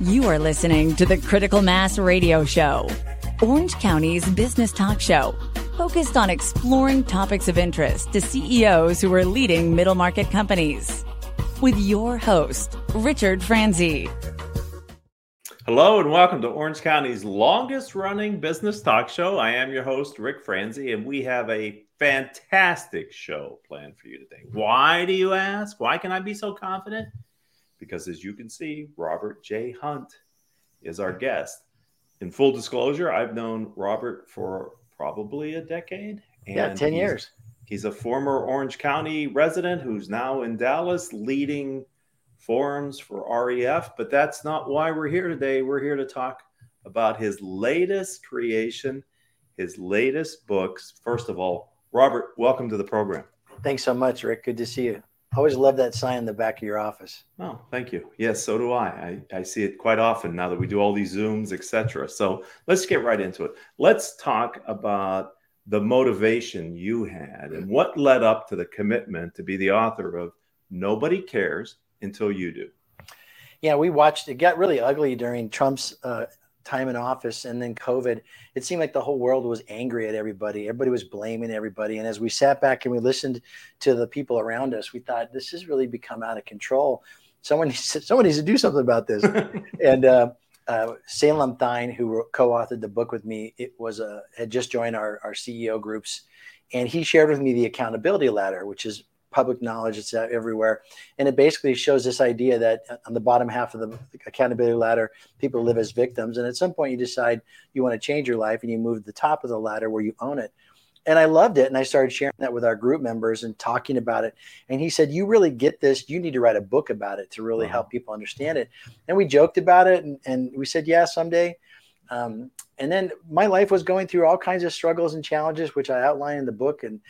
You are listening to the Critical Mass Radio Show, Orange County's business talk show, focused on exploring topics of interest to CEOs who are leading middle market companies. With your host, Richard Franzi. Hello and welcome to Orange County's longest running business talk show. I am your host, Ric Franzi, and we have a fantastic show planned for you today. Why do you ask? Why can I be so confident? Because as you can see, Robert J. Hunt is our mm-hmm. guest. In full disclosure, I've known Robert for probably a decade. yeah, 10 he's, years. He's a former Orange County resident who's now in Dallas leading forums for REF. But that's not why we're here today. We're here to talk about his latest creation, his latest books. First of all, Robert, welcome to the program. Thanks so much, Ric. Good to see you. I always love that sign in the back of your office. Oh, thank you. Yes, so do I. I, I see it quite often now that we do all these Zooms, etc. So let's get right into it. Let's talk about the motivation you had and what led up to the commitment to be the author of Nobody Cares Until You Do. Yeah, we watched it got really ugly during Trump's uh, time in office and then COVID, it seemed like the whole world was angry at everybody. Everybody was blaming everybody. And as we sat back and we listened to the people around us, we thought this has really become out of control. Someone needs to, someone needs to do something about this. and uh, uh, Salem Thine, who co-authored the book with me, it was a had just joined our, our CEO groups, and he shared with me the accountability ladder, which is public knowledge. It's everywhere. And it basically shows this idea that on the bottom half of the accountability ladder, people live as victims. And at some point, you decide you want to change your life and you move to the top of the ladder where you own it. And I loved it. And I started sharing that with our group members and talking about it. And he said, You really get this. You need to write a book about it to really wow. help people understand it. And we joked about it and, and we said, Yeah, someday. Um, and then my life was going through all kinds of struggles and challenges, which I outline in the book. And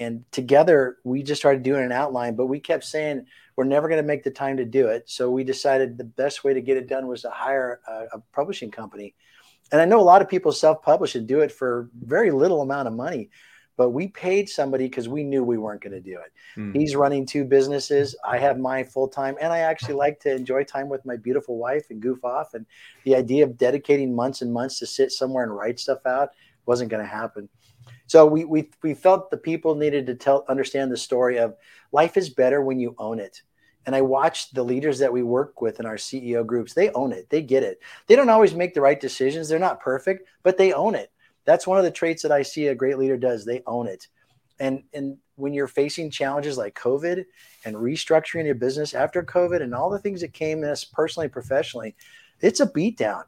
and together we just started doing an outline but we kept saying we're never going to make the time to do it. So we decided the best way to get it done was to hire a, a publishing company. And i know a lot of people self-publish and do it for very little amount of money but we paid somebody because we knew we weren't going to do it. Mm. he's running two businesses. I have my full-time and i actually like to enjoy time with my beautiful wife and goof off. And the idea of dedicating months and months to sit somewhere and write stuff out wasn't going to happen so we, we, we felt the people needed to tell, understand the story of life is better when you own it. And I watched the leaders that we work with in our CEO groups. They own it. They get it. They don't always make the right decisions. They're not perfect, but they own it. That's one of the traits that I see a great leader does. They own it. And, and when you're facing challenges like COVID and restructuring your business after COVID and all the things that came us personally, professionally, it's a beatdown.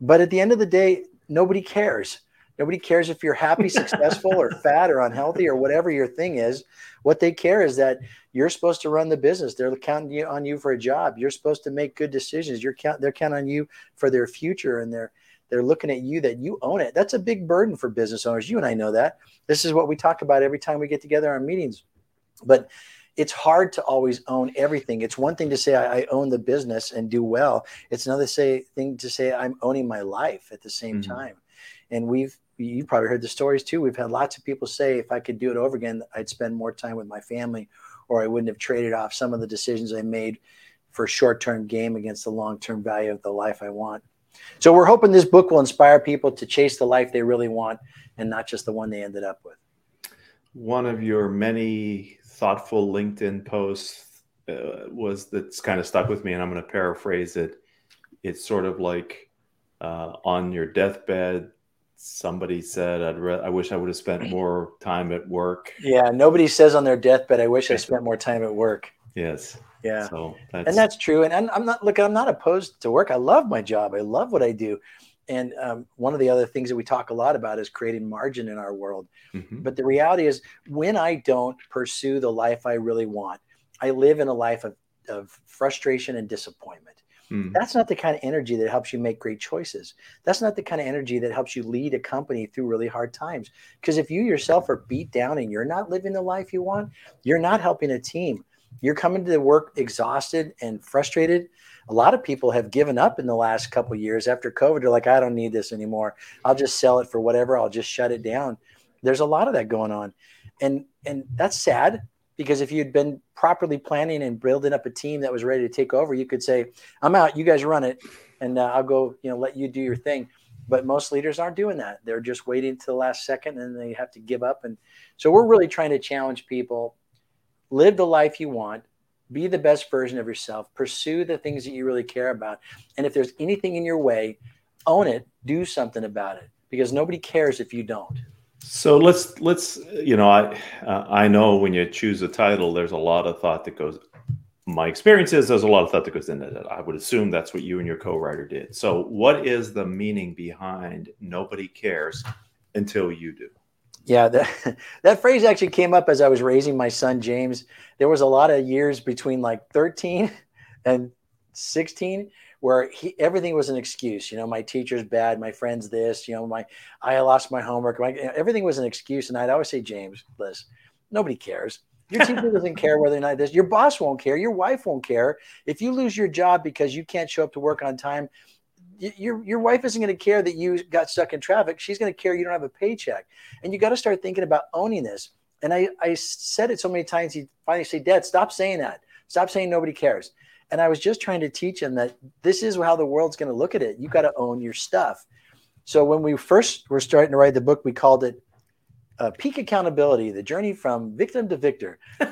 But at the end of the day, nobody cares Nobody cares if you're happy, successful, or fat, or unhealthy, or whatever your thing is. What they care is that you're supposed to run the business. They're counting on you for a job. You're supposed to make good decisions. You're count, they're counting on you for their future, and they're they're looking at you that you own it. That's a big burden for business owners. You and I know that. This is what we talk about every time we get together on meetings. But it's hard to always own everything. It's one thing to say I, I own the business and do well. It's another say thing to say I'm owning my life at the same mm-hmm. time. And we've you probably heard the stories too. We've had lots of people say, if I could do it over again, I'd spend more time with my family, or I wouldn't have traded off some of the decisions I made for short term game against the long term value of the life I want. So we're hoping this book will inspire people to chase the life they really want and not just the one they ended up with. One of your many thoughtful LinkedIn posts uh, was that's kind of stuck with me, and I'm going to paraphrase it. It's sort of like uh, on your deathbed, somebody said I'd re- I wish I would have spent more time at work. Yeah, nobody says on their deathbed, "I wish I spent more time at work." Yes. Yeah. So that's... and that's true. And, and I'm not look. I'm not opposed to work. I love my job. I love what I do. And um, one of the other things that we talk a lot about is creating margin in our world. Mm-hmm. But the reality is, when I don't pursue the life I really want, I live in a life of, of frustration and disappointment. Mm. That's not the kind of energy that helps you make great choices. That's not the kind of energy that helps you lead a company through really hard times. Because if you yourself are beat down and you're not living the life you want, you're not helping a team. You're coming to work exhausted and frustrated. A lot of people have given up in the last couple years after COVID. They're like, I don't need this anymore. I'll just sell it for whatever. I'll just shut it down. There's a lot of that going on. And and that's sad Because if you'd been properly planning and building up a team that was ready to take over, you could say, "I'm out. You guys run it, and uh, I'll go. You know, let you do your thing." But most leaders aren't doing that. They're just waiting to the last second, and they have to give up. And so we're really trying to challenge people: live the life you want, be the best version of yourself, pursue the things that you really care about, and if there's anything in your way, own it. Do something about it because nobody cares if you don't. So let's let's you know I uh, I know when you choose a title, there's a lot of thought that goes. My experience is there's a lot of thought that goes into it. I would assume that's what you and your co-writer did. So what is the meaning behind "Nobody cares until you do"? Yeah, that, that phrase actually came up as I was raising my son James. There was a lot of years between like 13 and 16 where he, everything was an excuse. You know, my teacher's bad, my friend's this, you know, my I lost my homework. My, everything was an excuse. And I'd always say, James, Liz, nobody cares. Your teacher doesn't care whether or not this. Your boss won't care. Your wife won't care. If you lose your job because you can't show up to work on time, your your wife isn't going to care that you got stuck in traffic. She's going to care you don't have a paycheck. And you got to start thinking about owning this. And I, I said it so many times. He finally said, Dad, stop saying that. Stop saying nobody cares. And I was just trying to teach him that this is how the world's going to look at it. You got to own your stuff. So when we first were starting to write the book, we called it uh, Peak Accountability: The Journey from Victim to Victor.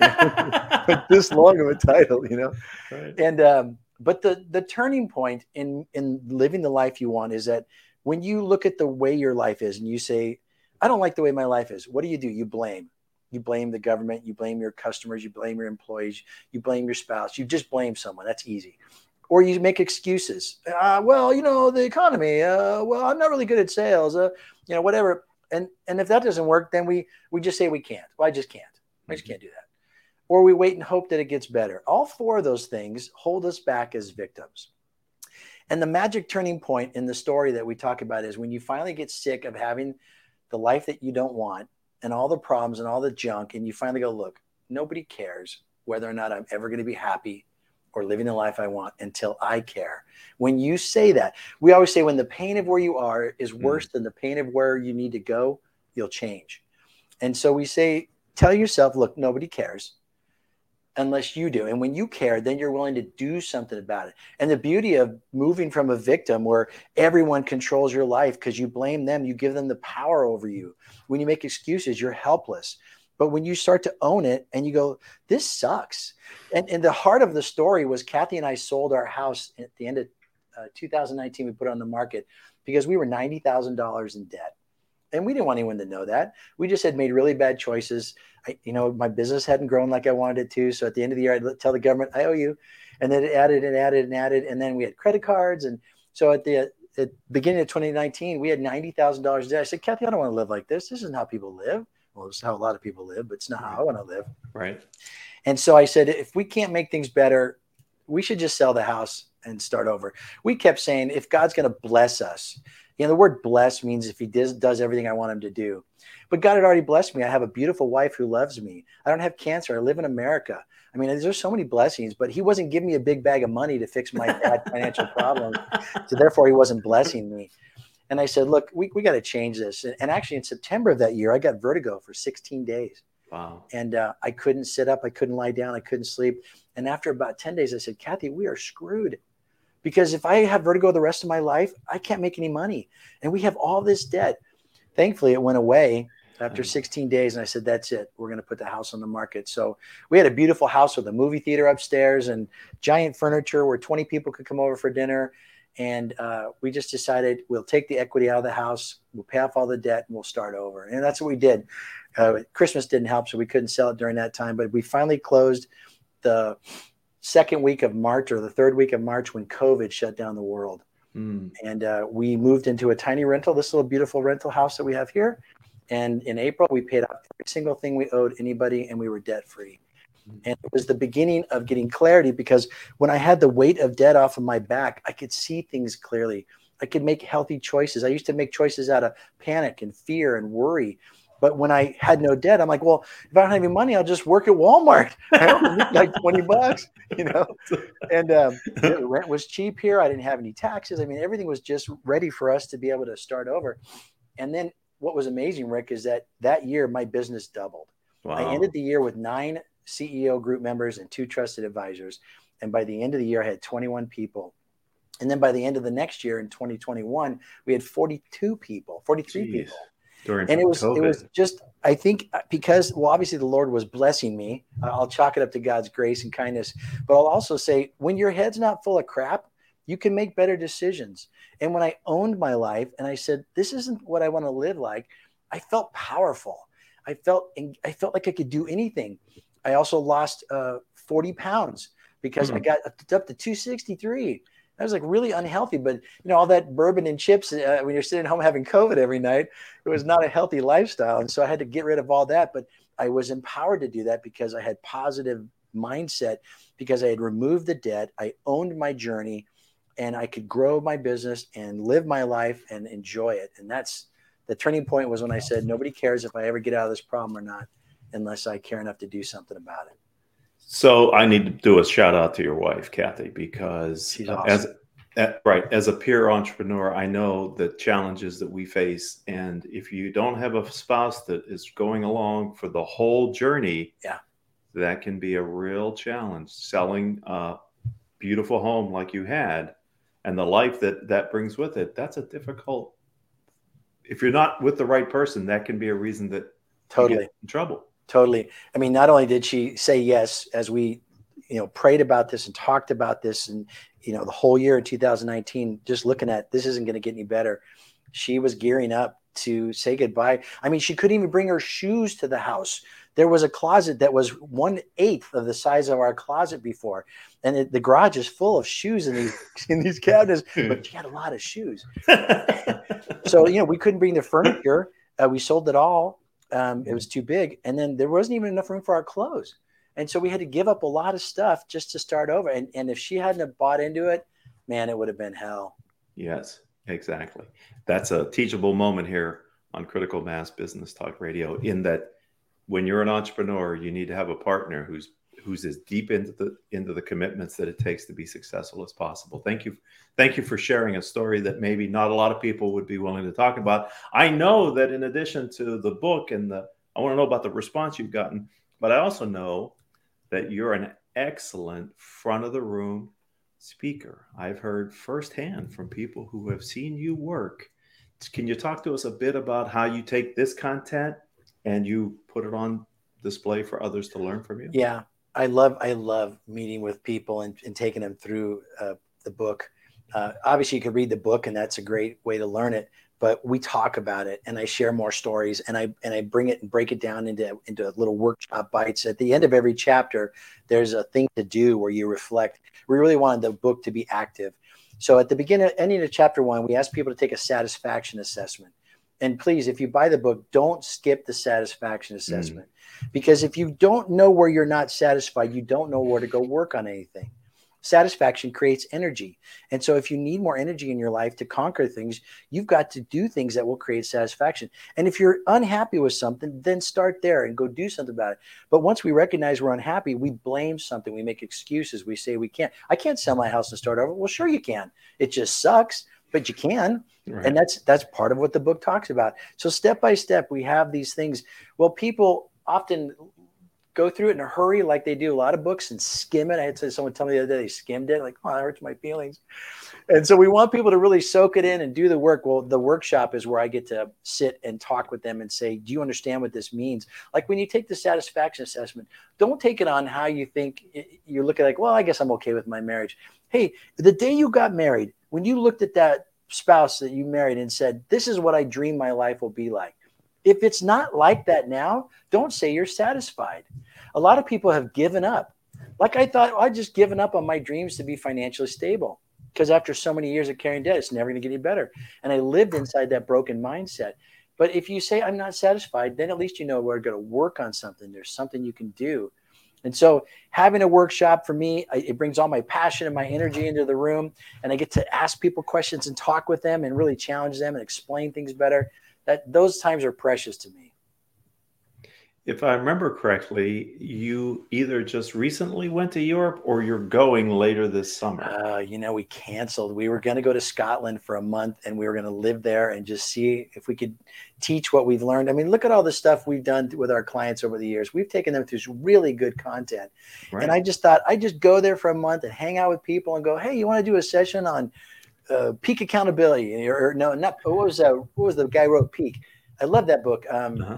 But this long of a title, you know. Right. And um, but the the turning point in in living the life you want is that when you look at the way your life is and you say, "I don't like the way my life is," what do you do? You blame. You blame the government, you blame your customers, you blame your employees, you blame your spouse, you just blame someone. That's easy. Or you make excuses. Uh, well, you know, the economy. Uh, well, I'm not really good at sales. Uh, you know, whatever. And and if that doesn't work, then we we just say we can't. Well, I just can't. I just mm-hmm. can't do that. Or we wait and hope that it gets better. All four of those things hold us back as victims. And the magic turning point in the story that we talk about is when you finally get sick of having the life that you don't want and all the problems and all the junk, and you finally go, look, nobody cares whether or not I'm ever going to be happy or living the life I want until I care. When you say that, we always say when the pain of where you are is hmm. worse mm. than the pain of where you need to go, you'll change. And so we say, tell yourself, look, nobody cares unless you do. And when you care, then you're willing to do something about it. And the beauty of moving from a victim where everyone controls your life because you blame them, you give them the power over you. When you make excuses, you're helpless. But when you start to own it and you go, this sucks. And, and the heart of the story was Kathy and I sold our house at the end of uh, 2019. We put it on the market because we were $90,000 in debt and we didn't want anyone to know that. We just had made really bad choices. I, you know, my business hadn't grown like I wanted it to. So at the end of the year, I'd tell the government, I owe you. And then it added and added and added. And then we had credit cards. And so at the at beginning of 2019, we had $90,000 a day. I said, Kathy, I don't want to live like this. This isn't how people live. Well, it's how a lot of people live, but it's not how I want to live. Right. And so I said, if we can't make things better, we should just sell the house and start over. We kept saying, if God's going to bless us, you know, the word bless means if he does, does everything I want him to do. But God had already blessed me. I have a beautiful wife who loves me. I don't have cancer. I live in America. I mean, there's so many blessings, but he wasn't giving me a big bag of money to fix my bad financial problem. So therefore, he wasn't blessing me. And I said, look, we, we got to change this. And actually, in September of that year, I got vertigo for 16 days. Wow. And uh, I couldn't sit up. I couldn't lie down. I couldn't sleep. And after about 10 days, I said, Kathy, we are screwed because if I have vertigo the rest of my life, I can't make any money. And we have all this debt. Thankfully, it went away after 16 days. And I said, that's it. We're going to put the house on the market. So we had a beautiful house with a movie theater upstairs and giant furniture where 20 people could come over for dinner. And uh, we just decided we'll take the equity out of the house, we'll pay off all the debt, and we'll start over. And that's what we did. Uh, Christmas didn't help, so we couldn't sell it during that time. But we finally closed the second week of March or the third week of March when COVID shut down the world. Mm. And uh, we moved into a tiny rental, this little beautiful rental house that we have here. And in April, we paid off every single thing we owed anybody and we were debt free. Hmm. And it was the beginning of getting clarity because when I had the weight of debt off of my back, I could see things clearly. I could make healthy choices. I used to make choices out of panic and fear and worry. But when I had no debt, I'm like, well, if I don't have any money, I'll just work at Walmart. I don't need like 20 bucks, you know? And um, rent was cheap here. I didn't have any taxes. I mean, everything was just ready for us to be able to start over. And then what was amazing, Ric, is that that year my business doubled. Wow. I ended the year with nine CEO group members and two trusted advisors. And by the end of the year, I had 21 people. And then by the end of the next year in 2021, we had 42 people, 43 Jeez. people. During and it was COVID. it was just I think uh, because well obviously the Lord was blessing me. I'll chalk it up to God's grace and kindness, but I'll also say when your head's not full of crap, you can make better decisions. And when I owned my life and I said this isn't what I want to live like, I felt powerful. I felt I felt like I could do anything. I also lost uh, 40 pounds because mm-hmm. I got up to 263. I was like really unhealthy, but you know, all that bourbon and chips uh, when you're sitting at home having COVID every night, it was not a healthy lifestyle. And so I had to get rid of all that. But I was empowered to do that because I had positive mindset, because I had removed the debt, I owned my journey, and I could grow my business and live my life and enjoy it. And that's the turning point was when I said, nobody cares if I ever get out of this problem or not, unless I care enough to do something about it. So I need to do a shout out to your wife, Kathy, because awesome. as right as a peer entrepreneur, I know the challenges that we face, and if you don't have a spouse that is going along for the whole journey, yeah, that can be a real challenge. Selling a beautiful home like you had, and the life that that brings with it, that's a difficult. If you're not with the right person, that can be a reason that totally in trouble totally. I mean, not only did she say yes as we, you know, prayed about this and talked about this, and you know, the whole year in 2019, just looking at this isn't going to get any better. She was gearing up to say goodbye. I mean, she couldn't even bring her shoes to the house. There was a closet that was one eighth of the size of our closet before, and it, the garage is full of shoes in these in these cabinets. But she had a lot of shoes, so you know we couldn't bring the furniture. Uh, we sold it all um, it was too big, and then there wasn't even enough room for our clothes, and so we had to give up a lot of stuff just to start over. And and if she hadn't have bought into it, man, it would have been hell. Yes, exactly. That's a teachable moment here on Critical Mass Business Talk Radio. In that, when you're an entrepreneur, you need to have a partner who's who's as deep into the into the commitments that it takes to be successful as possible. Thank you, thank you for sharing a story that maybe not a lot of people would be willing to talk about. I know that in addition to the book and the, I want to know about the response you've gotten, but I also know that you're an excellent front of the room speaker. I've heard firsthand from people who have seen you work. Can you talk to us a bit about how you take this content and you put it on display for others to learn from you? Yeah. I love I love meeting with people and, and taking them through uh, the book. Uh, obviously, you could read the book, and that's a great way to learn it. But we talk about it, and I share more stories, and I and I bring it and break it down into into little workshop bites. At the end of every chapter, there's a thing to do where you reflect. We really wanted the book to be active. So at the beginning, ending of chapter one, we ask people to take a satisfaction assessment. And please, if you buy the book, don't skip the satisfaction mm. assessment. Mm because if you don't know where you're not satisfied, you don't know where to go work on anything. Satisfaction creates energy. And so, if you need more energy in your life to conquer things, you've got to do things that will create satisfaction. And if you're unhappy with something, then start there and go do something about it. But once we recognize we're unhappy, we blame something, we make excuses, we say we can't. I can't sell my house and start over. Well, sure you can. It just sucks, but you can. Right. And that's that's part of what the book talks about. So step by step, we have these things. Well, people often go through it in a hurry, like they do a lot of books, and skim it. I had someone tell me the other day they skimmed it, like, oh, that hurts my feelings. And so we want people to really soak it in and do the work. Well, the workshop is where I get to sit and talk with them and say, do you understand what this means? Like when you take the satisfaction assessment, don't take it on how you think you're looking like, well, I guess I'm okay with my marriage. Hey, the day you got married, when you looked at that spouse that you married and said, this is what I dream my life will be like if it's not like that now, don't say you're satisfied. A lot of people have given up. Like I thought, oh, well, I just given up on my dreams to be financially stable because after so many years of carrying debt, it's never going to get any better. And I lived inside that broken mindset. But if you say I'm not satisfied, then at least you know we're going to work on something. There's something you can do. And so having a workshop for me, it brings all my passion and my energy into the room. And I get to ask people questions and talk with them and really challenge them and explain things better that those times are precious to me if I remember correctly, you either just recently went to Europe or you're going later this summer. Uh, you know, we canceled. We were going to go to Scotland for a month and we were going to live there and just see if we could teach what we've learned. I mean, look at all the stuff we've done with our clients over the years. We've taken them through really good content. Right. And I just thought I'd just go there for a month and hang out with people and go, hey, you want to do a session on uh, peak accountability? Or, or, no, not what was that? What was the guy wrote peak? I love that book. Um, uh-huh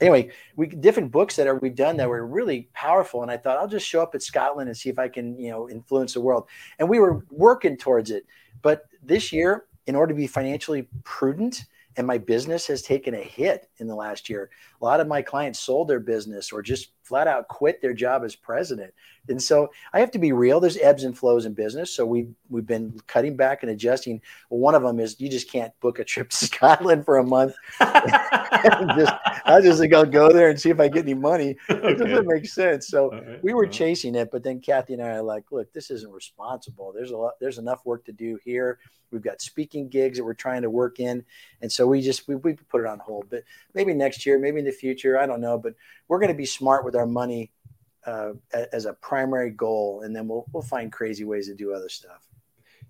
anyway, we different books that are we've done that were really powerful. And I thought I'll just show up at Scotland and see if I can, you know, influence the world. And we were working towards it. But this year, in order to be financially prudent, and my business has taken a hit in the last year. A lot of my clients sold their business or just flat out quit their job as president. And so I have to be real. There's ebbs and flows in business. So we've we've been cutting back and adjusting. Well, one of them is you just can't book a trip to Scotland for a month. just, I just think I'll go there and see if I get any money. It doesn't make sense. So right. we were chasing it, but then Kathy and I are like, look, this isn't responsible. There's a lot, there's enough work to do here. We've got speaking gigs that we're trying to work in. And so we just we, we put it on hold. But maybe next year, maybe in the future, I don't know. But we're going to be smart with our money uh, as a primary goal, and then we'll we'll find crazy ways to do other stuff.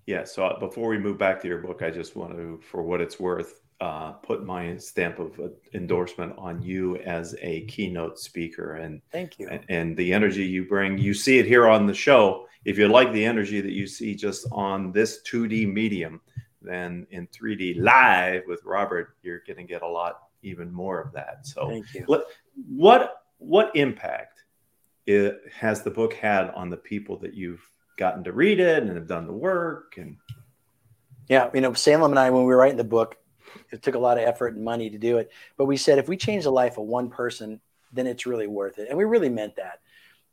Yeah. So uh, before we move back to your book, I just want to, for what it's worth, uh, put my stamp of uh, endorsement on you as a keynote speaker. And thank you. And, and the energy you bring, you see it here on the show. If you like the energy that you see just on this 2D medium, then in 3D live with Robert, you're going to get a lot even more of that. So, thank you. What what impact it has the book had on the people that you've gotten to read it and have done the work and yeah you know salem and i when we were writing the book it took a lot of effort and money to do it. But we said if we change the life of one person then it's really worth it. And we really meant that.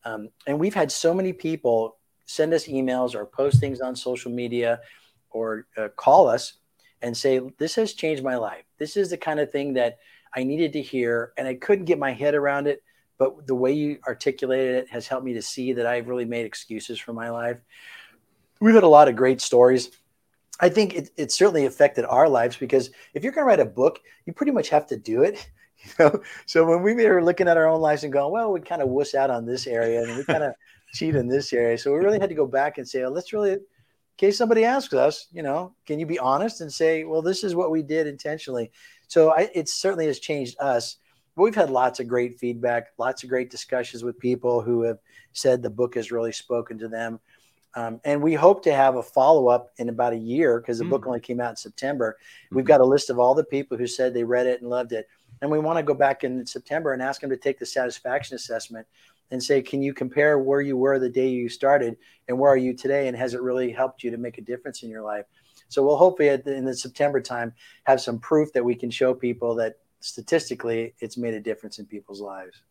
Um, and we've had so many people send us emails or post things on social media or uh, call us and say this has changed my life. This is the kind of thing that i needed to hear and i couldn't get my head around it but the way you articulated it has helped me to see that I've really made excuses for my life. We've had a lot of great stories. I think it, it certainly affected our lives because if you're going to write a book, you pretty much have to do it. You know, so when we were looking at our own lives and going, well, we kind of wuss out on this area and we kind of cheat in this area. So we really had to go back and say, oh, let's really, in case somebody asks us, you know, can you be honest and say, well, this is what we did intentionally. So I, it certainly has changed us we've had lots of great feedback, lots of great discussions with people who have said the book has really spoken to them. Um, and we hope to have a follow up in about a year because the mm. book only came out in September. We've got a list of all the people who said they read it and loved it. And we want to go back in September and ask them to take the satisfaction assessment and say, can you compare where you were the day you started and where are you today? And has it really helped you to make a difference in your life? So we'll hopefully in the September time have some proof that we can show people that statistically, it's made a difference in people's lives.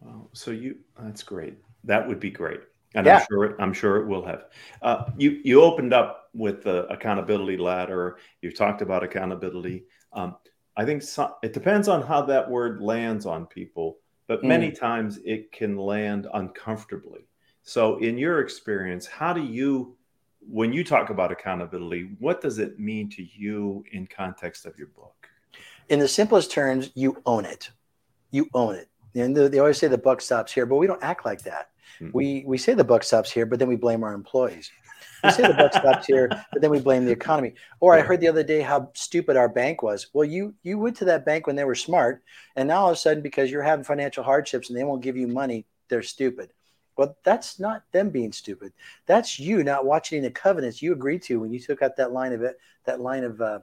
Wow. So you, that's great. That would be great. And yeah. I'm sure, it, I'm sure it will have. Uh, you, you opened up with the accountability ladder. You talked about accountability. Um, I think some, it depends on how that word lands on people, but mm. many times it can land uncomfortably. So, in your experience, how do you, when you talk about accountability, what does it mean to you in context of your book? In the simplest terms, you own it. You own it. And they always say the buck stops here, but we don't act like that. Mm-hmm. We we say the buck stops here, but then we blame our employees. We say the buck stops here, but then we blame the economy. Or I heard the other day how stupid our bank was. Well, you you went to that bank when they were smart, and now all of a sudden because you're having financial hardships and they won't give you money, they're stupid. Well, that's not them being stupid. That's you not watching the covenants you agreed to when you took out that line of it, that line of uh,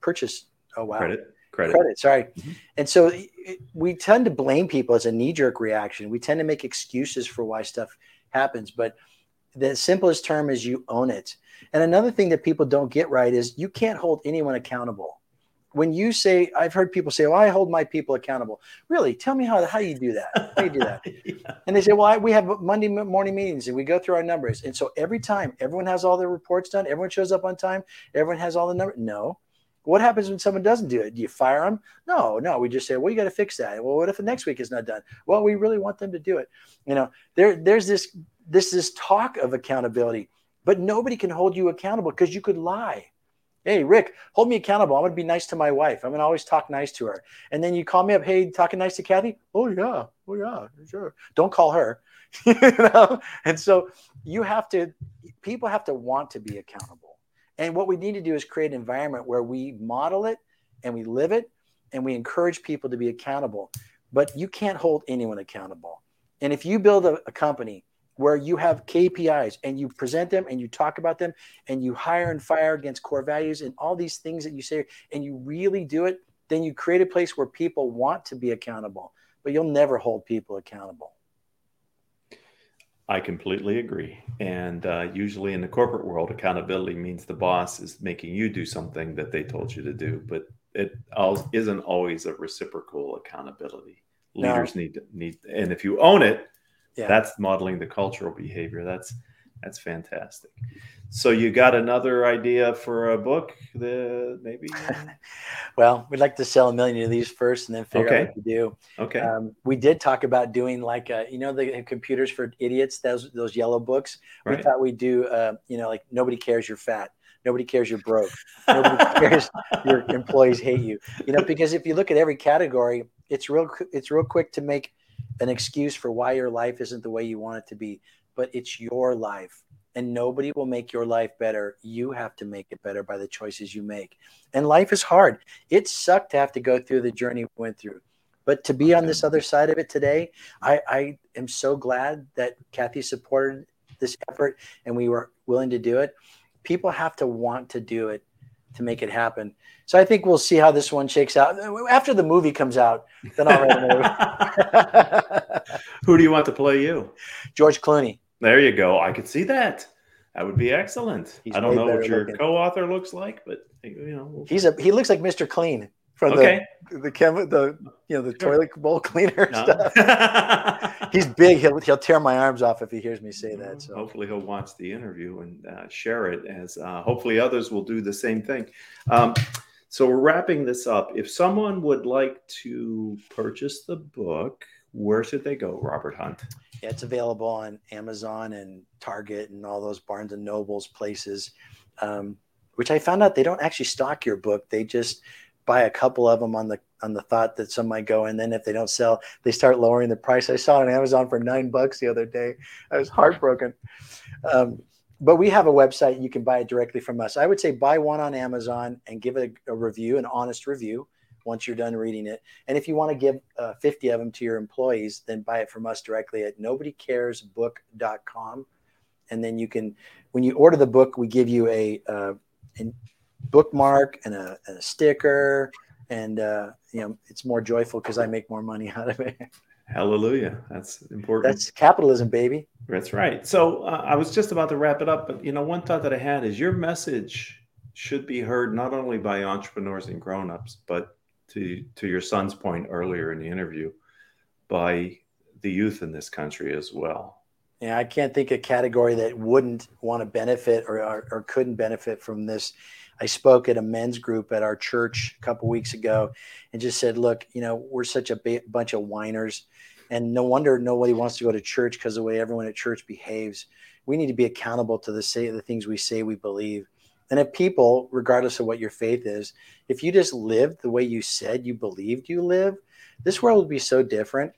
purchase. Oh wow, credit credit. Credit, sorry. Mm-hmm. And so we tend to blame people as a knee jerk reaction. We tend to make excuses for why stuff happens, but the simplest term is you own it. And another thing that people don't get right is you can't hold anyone accountable. When you say, I've heard people say, "Well, I hold my people accountable." Really, tell me how how you do that. How you do that? yeah. And they say, "Well, I, we have Monday morning meetings and we go through our numbers." And so every time, everyone has all their reports done. Everyone shows up on time. Everyone has all the numbers. No, what happens when someone doesn't do it? Do you fire them? No, no. We just say, well, you got to fix that. Well, what if the next week is not done? Well, we really want them to do it. You know, there, there's this, this, this talk of accountability, but nobody can hold you accountable because you could lie. Hey, Ric, hold me accountable. I'm going to be nice to my wife. I'm going to always talk nice to her. And then you call me up, hey, talking nice to Kathy? Oh, yeah. Oh, yeah. Sure. Don't call her. you know? And so you have to, people have to want to be accountable. And what we need to do is create an environment where we model it and we live it and we encourage people to be accountable. But you can't hold anyone accountable. And if you build a, a company where you have KPIs and you present them and you talk about them and you hire and fire against core values and all these things that you say and you really do it, then you create a place where people want to be accountable, but you'll never hold people accountable. I completely agree. And uh, usually in the corporate world, accountability means the boss is making you do something that they told you to do, but it isn't always a reciprocal accountability. Leaders no. need to need, and if you own it, yeah. that's modeling the cultural behavior. That's that's fantastic. So you got another idea for a book? The maybe. well, we'd like to sell a million of these first, and then figure okay. out what to do. Okay. Um, we did talk about doing like a, you know the computers for idiots. Those those yellow books. Right. We thought we'd do uh, you know like nobody cares you're fat. Nobody cares you're broke. Nobody cares your employees hate you. You know because if you look at every category, it's real it's real quick to make an excuse for why your life isn't the way you want it to be, but it's your life. And nobody will make your life better. You have to make it better by the choices you make. And life is hard. It sucked to have to go through the journey we went through. But to be on this other side of it today, I, I am so glad that Kathy supported this effort and we were willing to do it. People have to want to do it to make it happen. So I think we'll see how this one shakes out. After the movie comes out, then I'll write a movie. Who do you want to play you? George Clooney. There you go. I could see that. That would be excellent. He's I don't know what your looking. co-author looks like, but you know, he's a he looks like Mr. Clean from okay. the the chem, the you know the toilet bowl cleaner no. stuff. he's big. He'll he'll tear my arms off if he hears me say that. So hopefully he'll watch the interview and uh, share it. As uh, hopefully others will do the same thing. Um, so we're wrapping this up. If someone would like to purchase the book, where should they go, Robert Hunt? Yeah, it's available on Amazon and Target and all those Barnes and Nobles places. Um, which I found out they don't actually stock your book. They just buy a couple of them on the on the thought that some might go, and then if they don't sell, they start lowering the price. I saw it on Amazon for nine bucks the other day. I was heartbroken. Um, but we have a website you can buy it directly from us. I would say buy one on Amazon and give it a, a review, an honest review once you're done reading it. And if you want to give uh, 50 of them to your employees, then buy it from us directly at nobodycaresbook.com. And then you can, when you order the book, we give you a, uh, an bookmark and a, and a sticker and uh, you know it's more joyful because I make more money out of it. Hallelujah! That's important. That's capitalism, baby. That's right. So uh, I was just about to wrap it up, but you know, one thought that I had is your message should be heard not only by entrepreneurs and grown-ups, but to to your son's point earlier in the interview, by the youth in this country as well. Yeah, I can't think of a category that wouldn't want to benefit or, or, or couldn't benefit from this I spoke at a men's group at our church a couple weeks ago and just said, look, you know, we're such a bunch of whiners. And no wonder nobody wants to go to church because the way everyone at church behaves. We need to be accountable to the say the things we say we believe. And if people, regardless of what your faith is, if you just lived the way you said you believed you live, this world would be so different.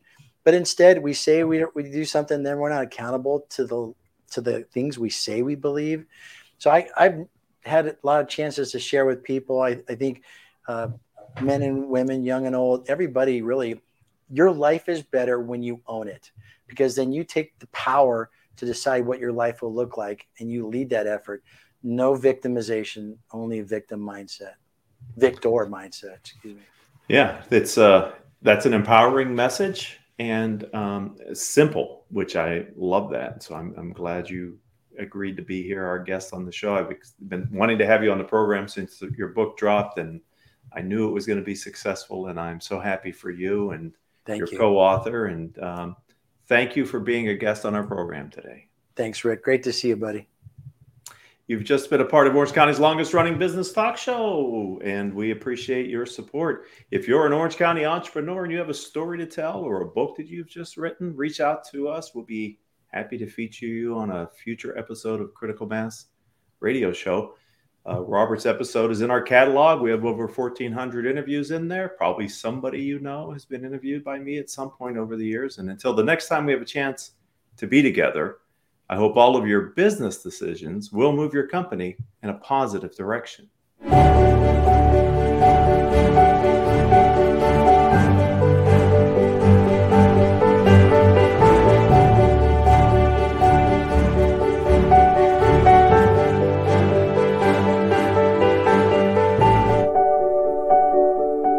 But instead, we say we, we do something, then we're not accountable to the to the things we say we believe. So I, I've had a lot of chances to share with people. I, I think uh, men and women, young and old, everybody really, your life is better when you own it because then you take the power to decide what your life will look like and you lead that effort. No victimization, only victim mindset, victor mindset. Excuse me. Yeah, it's uh, that's an empowering message and um, simple, which I love that. So I'm, I'm glad you agreed to be here, our guest on the show. I've been wanting to have you on the program since your book dropped, and I knew it was going to be successful. And I'm so happy for you and thank your you. co-author. And um, thank you for being a guest on our program today. Thanks, Ric. Great to see you, buddy. You've just been a part of Orange County's longest running business talk show, and we appreciate your support. If you're an Orange County entrepreneur and you have a story to tell or a book that you've just written, reach out to us. We'll be happy to feature you on a future episode of Critical Mass Radio Show. Uh, Robert's episode is in our catalog. We have over 1,400 interviews in there. Probably somebody you know has been interviewed by me at some point over the years. And until the next time we have a chance to be together, I hope all of your business decisions will move your company in a positive direction.